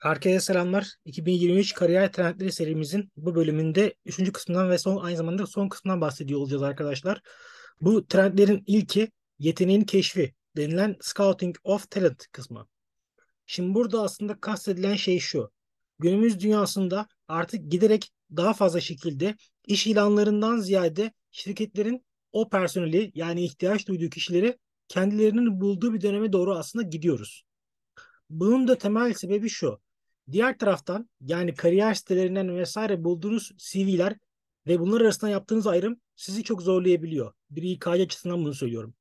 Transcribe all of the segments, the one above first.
Herkese selamlar. 2023 Kariyer Trendleri serimizin bu bölümünde 3. kısmından ve son aynı zamanda son kısmından bahsediyor olacağız arkadaşlar. Bu trendlerin ilki yeteneğin keşfi denilen Scouting of Talent kısmı. Şimdi burada aslında kastedilen şey şu. Günümüz dünyasında artık giderek daha fazla şekilde iş ilanlarından ziyade şirketlerin o personeli yani ihtiyaç duyduğu kişileri kendilerinin bulduğu bir döneme doğru aslında gidiyoruz. Bunun da temel sebebi şu. Diğer taraftan yani kariyer sitelerinden vesaire bulduğunuz CV'ler ve bunlar arasında yaptığınız ayrım sizi çok zorlayabiliyor. Bir İK'cı açısından bunu söylüyorum.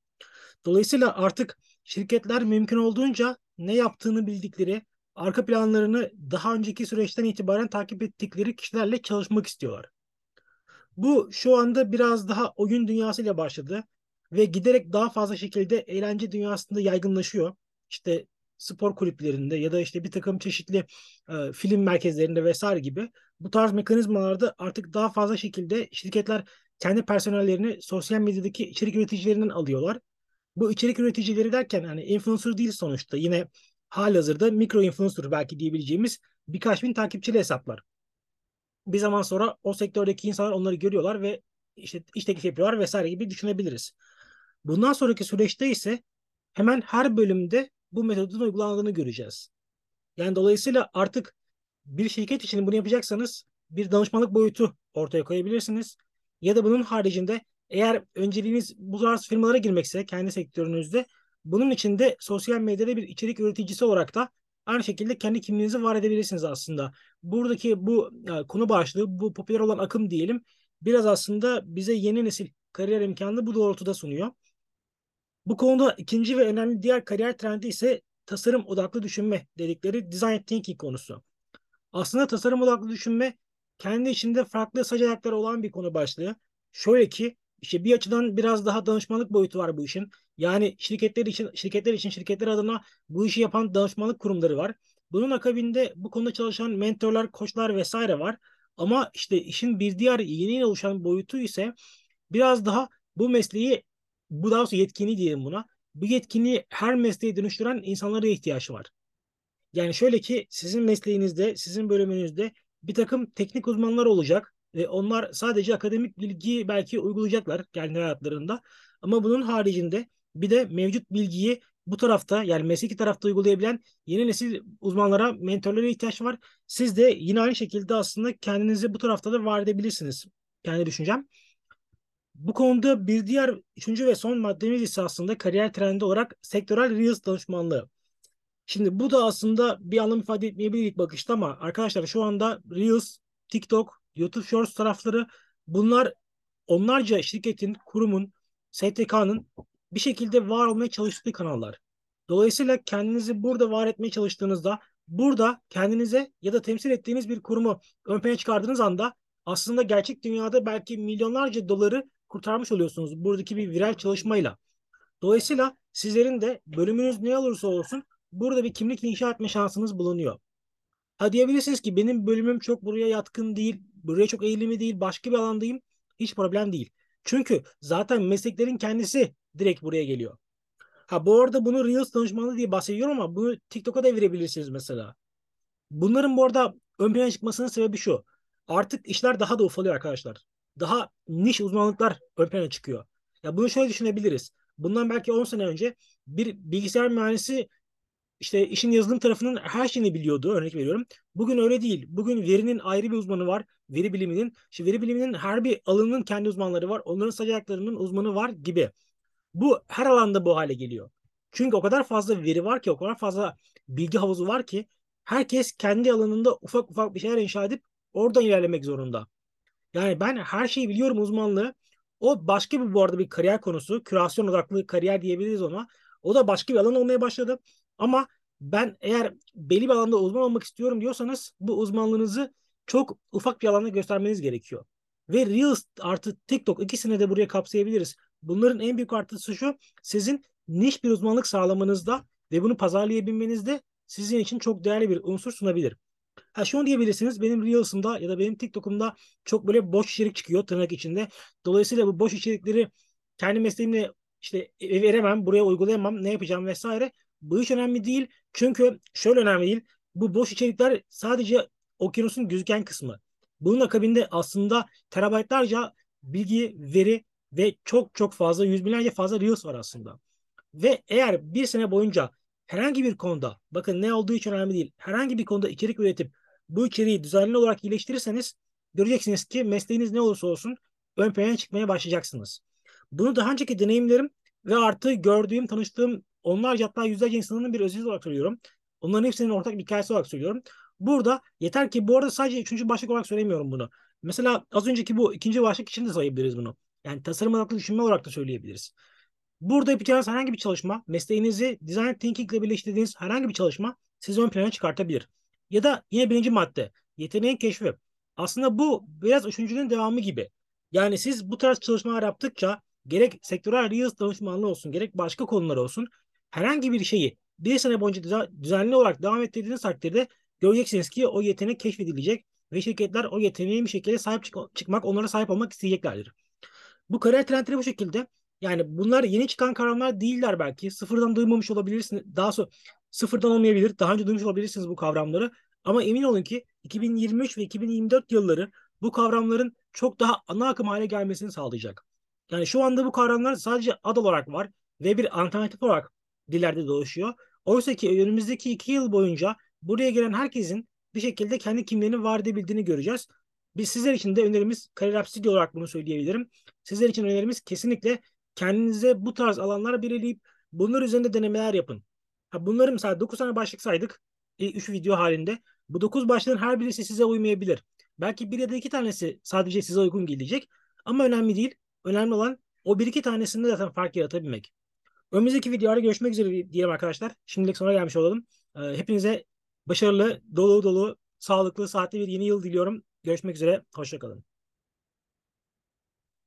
Dolayısıyla artık şirketler mümkün olduğunca ne yaptığını bildikleri, arka planlarını daha önceki süreçten itibaren takip ettikleri kişilerle çalışmak istiyorlar. Bu şu anda biraz daha oyun dünyasıyla başladı ve giderek daha fazla şekilde eğlence dünyasında yaygınlaşıyor. İşte spor kulüplerinde ya da işte bir takım çeşitli e, film merkezlerinde vesaire gibi bu tarz mekanizmalarda artık daha fazla şekilde şirketler kendi personellerini sosyal medyadaki içerik üreticilerinden alıyorlar. Bu içerik üreticileri derken hani influencer değil sonuçta yine halihazırda mikro influencer belki diyebileceğimiz birkaç bin takipçili hesaplar. Bir zaman sonra o sektördeki insanlar onları görüyorlar ve işte iş teklif yapıyorlar vesaire gibi düşünebiliriz. Bundan sonraki süreçte ise hemen her bölümde bu metodun uygulandığını göreceğiz. Yani dolayısıyla artık bir şirket için bunu yapacaksanız bir danışmanlık boyutu ortaya koyabilirsiniz. Ya da bunun haricinde eğer önceliğiniz bu tarz firmalara girmekse kendi sektörünüzde bunun için de sosyal medyada bir içerik üreticisi olarak da aynı şekilde kendi kimliğinizi var edebilirsiniz aslında. Buradaki bu e, konu başlığı, bu popüler olan akım diyelim biraz aslında bize yeni nesil kariyer imkanını bu doğrultuda sunuyor. Bu konuda ikinci ve önemli diğer kariyer trendi ise tasarım odaklı düşünme dedikleri design thinking konusu. Aslında tasarım odaklı düşünme kendi içinde farklı sac ayakları olan bir konu başlığı. Şöyle ki işte bir açıdan biraz daha danışmanlık boyutu var bu işin. Yani şirketler için şirketler için şirketler adına bu işi yapan danışmanlık kurumları var. Bunun akabinde bu konuda çalışan mentorlar, koçlar vesaire var. Ama işte işin bir diğer yeni oluşan boyutu ise biraz daha bu mesleği bu daha sonra yetkinliği diyelim buna. Bu yetkinliği her mesleğe dönüştüren insanlara ihtiyaç var. Yani şöyle ki sizin mesleğinizde, sizin bölümünüzde bir takım teknik uzmanlar olacak. Ve onlar sadece akademik bilgiyi belki uygulayacaklar kendi hayatlarında. Ama bunun haricinde bir de mevcut bilgiyi bu tarafta yani mesleki tarafta uygulayabilen yeni nesil uzmanlara, mentorlara ihtiyaç var. Siz de yine aynı şekilde aslında kendinizi bu tarafta da var edebilirsiniz. Kendi düşüncem. Bu konuda bir diğer üçüncü ve son maddemiz ise aslında kariyer trendi olarak sektörel Reels danışmanlığı. Şimdi bu da aslında bir anlam ifade etmeyebilir ilk bakışta ama arkadaşlar şu anda Reels, TikTok, YouTube Shorts tarafları bunlar onlarca şirketin, kurumun, STK'nın bir şekilde var olmaya çalıştığı kanallar. Dolayısıyla kendinizi burada var etmeye çalıştığınızda burada kendinize ya da temsil ettiğiniz bir kurumu ön plana çıkardığınız anda aslında gerçek dünyada belki milyonlarca doları kurtarmış oluyorsunuz buradaki bir viral çalışmayla. Dolayısıyla sizlerin de bölümünüz ne olursa olsun burada bir kimlik inşa etme şansınız bulunuyor. Ha diyebilirsiniz ki benim bölümüm çok buraya yatkın değil, buraya çok eğilimi değil, başka bir alandayım. Hiç problem değil. Çünkü zaten mesleklerin kendisi direkt buraya geliyor. Ha bu arada bunu Reels danışmanlığı diye bahsediyorum ama bunu TikTok'a da verebilirsiniz mesela. Bunların bu arada ön plana çıkmasının sebebi şu. Artık işler daha da ufalıyor arkadaşlar daha niş uzmanlıklar ön plana çıkıyor. Ya bunu şöyle düşünebiliriz. Bundan belki 10 sene önce bir bilgisayar mühendisi işte işin yazılım tarafının her şeyini biliyordu örnek veriyorum. Bugün öyle değil. Bugün verinin ayrı bir uzmanı var. Veri biliminin. İşte veri biliminin her bir alanının kendi uzmanları var. Onların sacaklarının uzmanı var gibi. Bu her alanda bu hale geliyor. Çünkü o kadar fazla veri var ki, o kadar fazla bilgi havuzu var ki herkes kendi alanında ufak ufak bir şeyler inşa edip oradan ilerlemek zorunda. Yani ben her şeyi biliyorum uzmanlığı. O başka bir bu arada bir kariyer konusu. Kürasyon odaklı kariyer diyebiliriz ona. O da başka bir alan olmaya başladı. Ama ben eğer belli bir alanda uzman olmak istiyorum diyorsanız bu uzmanlığınızı çok ufak bir alanda göstermeniz gerekiyor. Ve Reels artı TikTok ikisini de buraya kapsayabiliriz. Bunların en büyük artısı şu. Sizin niş bir uzmanlık sağlamanızda ve bunu pazarlayabilmenizde sizin için çok değerli bir unsur sunabilir. Ha şunu diyebilirsiniz. Benim Reels'ımda ya da benim TikTok'umda çok böyle boş içerik çıkıyor tırnak içinde. Dolayısıyla bu boş içerikleri kendi mesleğimle işte veremem, buraya uygulayamam, ne yapacağım vesaire. Bu hiç önemli değil. Çünkü şöyle önemli değil. Bu boş içerikler sadece okyanusun gözüken kısmı. Bunun akabinde aslında terabaytlarca bilgi, veri ve çok çok fazla, yüz binlerce fazla Reels var aslında. Ve eğer bir sene boyunca herhangi bir konuda, bakın ne olduğu için önemli değil, herhangi bir konuda içerik üretip bu içeriği düzenli olarak iyileştirirseniz göreceksiniz ki mesleğiniz ne olursa olsun ön plana çıkmaya başlayacaksınız. Bunu daha önceki deneyimlerim ve artı gördüğüm, tanıştığım onlarca hatta yüzlerce insanın bir özelliği olarak söylüyorum. Onların hepsinin ortak bir hikayesi olarak söylüyorum. Burada yeter ki bu arada sadece üçüncü başlık olarak söylemiyorum bunu. Mesela az önceki bu ikinci başlık için de sayabiliriz bunu. Yani tasarım odaklı düşünme olarak da söyleyebiliriz. Burada yapacağınız herhangi bir çalışma, mesleğinizi design thinking ile birleştirdiğiniz herhangi bir çalışma sizi ön plana çıkartabilir. Ya da yine birinci madde, yeteneğin keşfi. Aslında bu biraz üçüncünün devamı gibi. Yani siz bu tarz çalışmalar yaptıkça gerek sektörel Reels danışmanlığı olsun, gerek başka konular olsun herhangi bir şeyi bir sene boyunca düzenli olarak devam ettirdiğiniz takdirde göreceksiniz ki o yetenek keşfedilecek ve şirketler o yeteneğe bir şekilde sahip çık- çıkmak, onlara sahip olmak isteyeceklerdir. Bu kariyer trendleri bu şekilde. Yani bunlar yeni çıkan kavramlar değiller belki. Sıfırdan duymamış olabilirsiniz. Daha sonra sıfırdan olmayabilir. Daha önce duymuş olabilirsiniz bu kavramları. Ama emin olun ki 2023 ve 2024 yılları bu kavramların çok daha ana akım hale gelmesini sağlayacak. Yani şu anda bu kavramlar sadece ad olarak var ve bir alternatif olarak dillerde dolaşıyor. Oysa ki önümüzdeki iki yıl boyunca buraya gelen herkesin bir şekilde kendi kimliğini var edebildiğini göreceğiz. Biz sizler için de önerimiz Kariyer Stüdyo olarak bunu söyleyebilirim. Sizler için önerimiz kesinlikle kendinize bu tarz alanlara belirleyip bunlar üzerinde denemeler yapın. Bunları mesela 9 tane başlık saydık. 3 video halinde. Bu 9 başlığın her birisi size uymayabilir. Belki bir ya da iki tanesi sadece size uygun gelecek. Ama önemli değil. Önemli olan o bir iki tanesinde zaten fark yaratabilmek. Önümüzdeki videolarda görüşmek üzere diyelim arkadaşlar. Şimdilik sonra gelmiş olalım. Hepinize başarılı, dolu dolu, sağlıklı, saatli bir yeni yıl diliyorum. Görüşmek üzere. Hoşçakalın.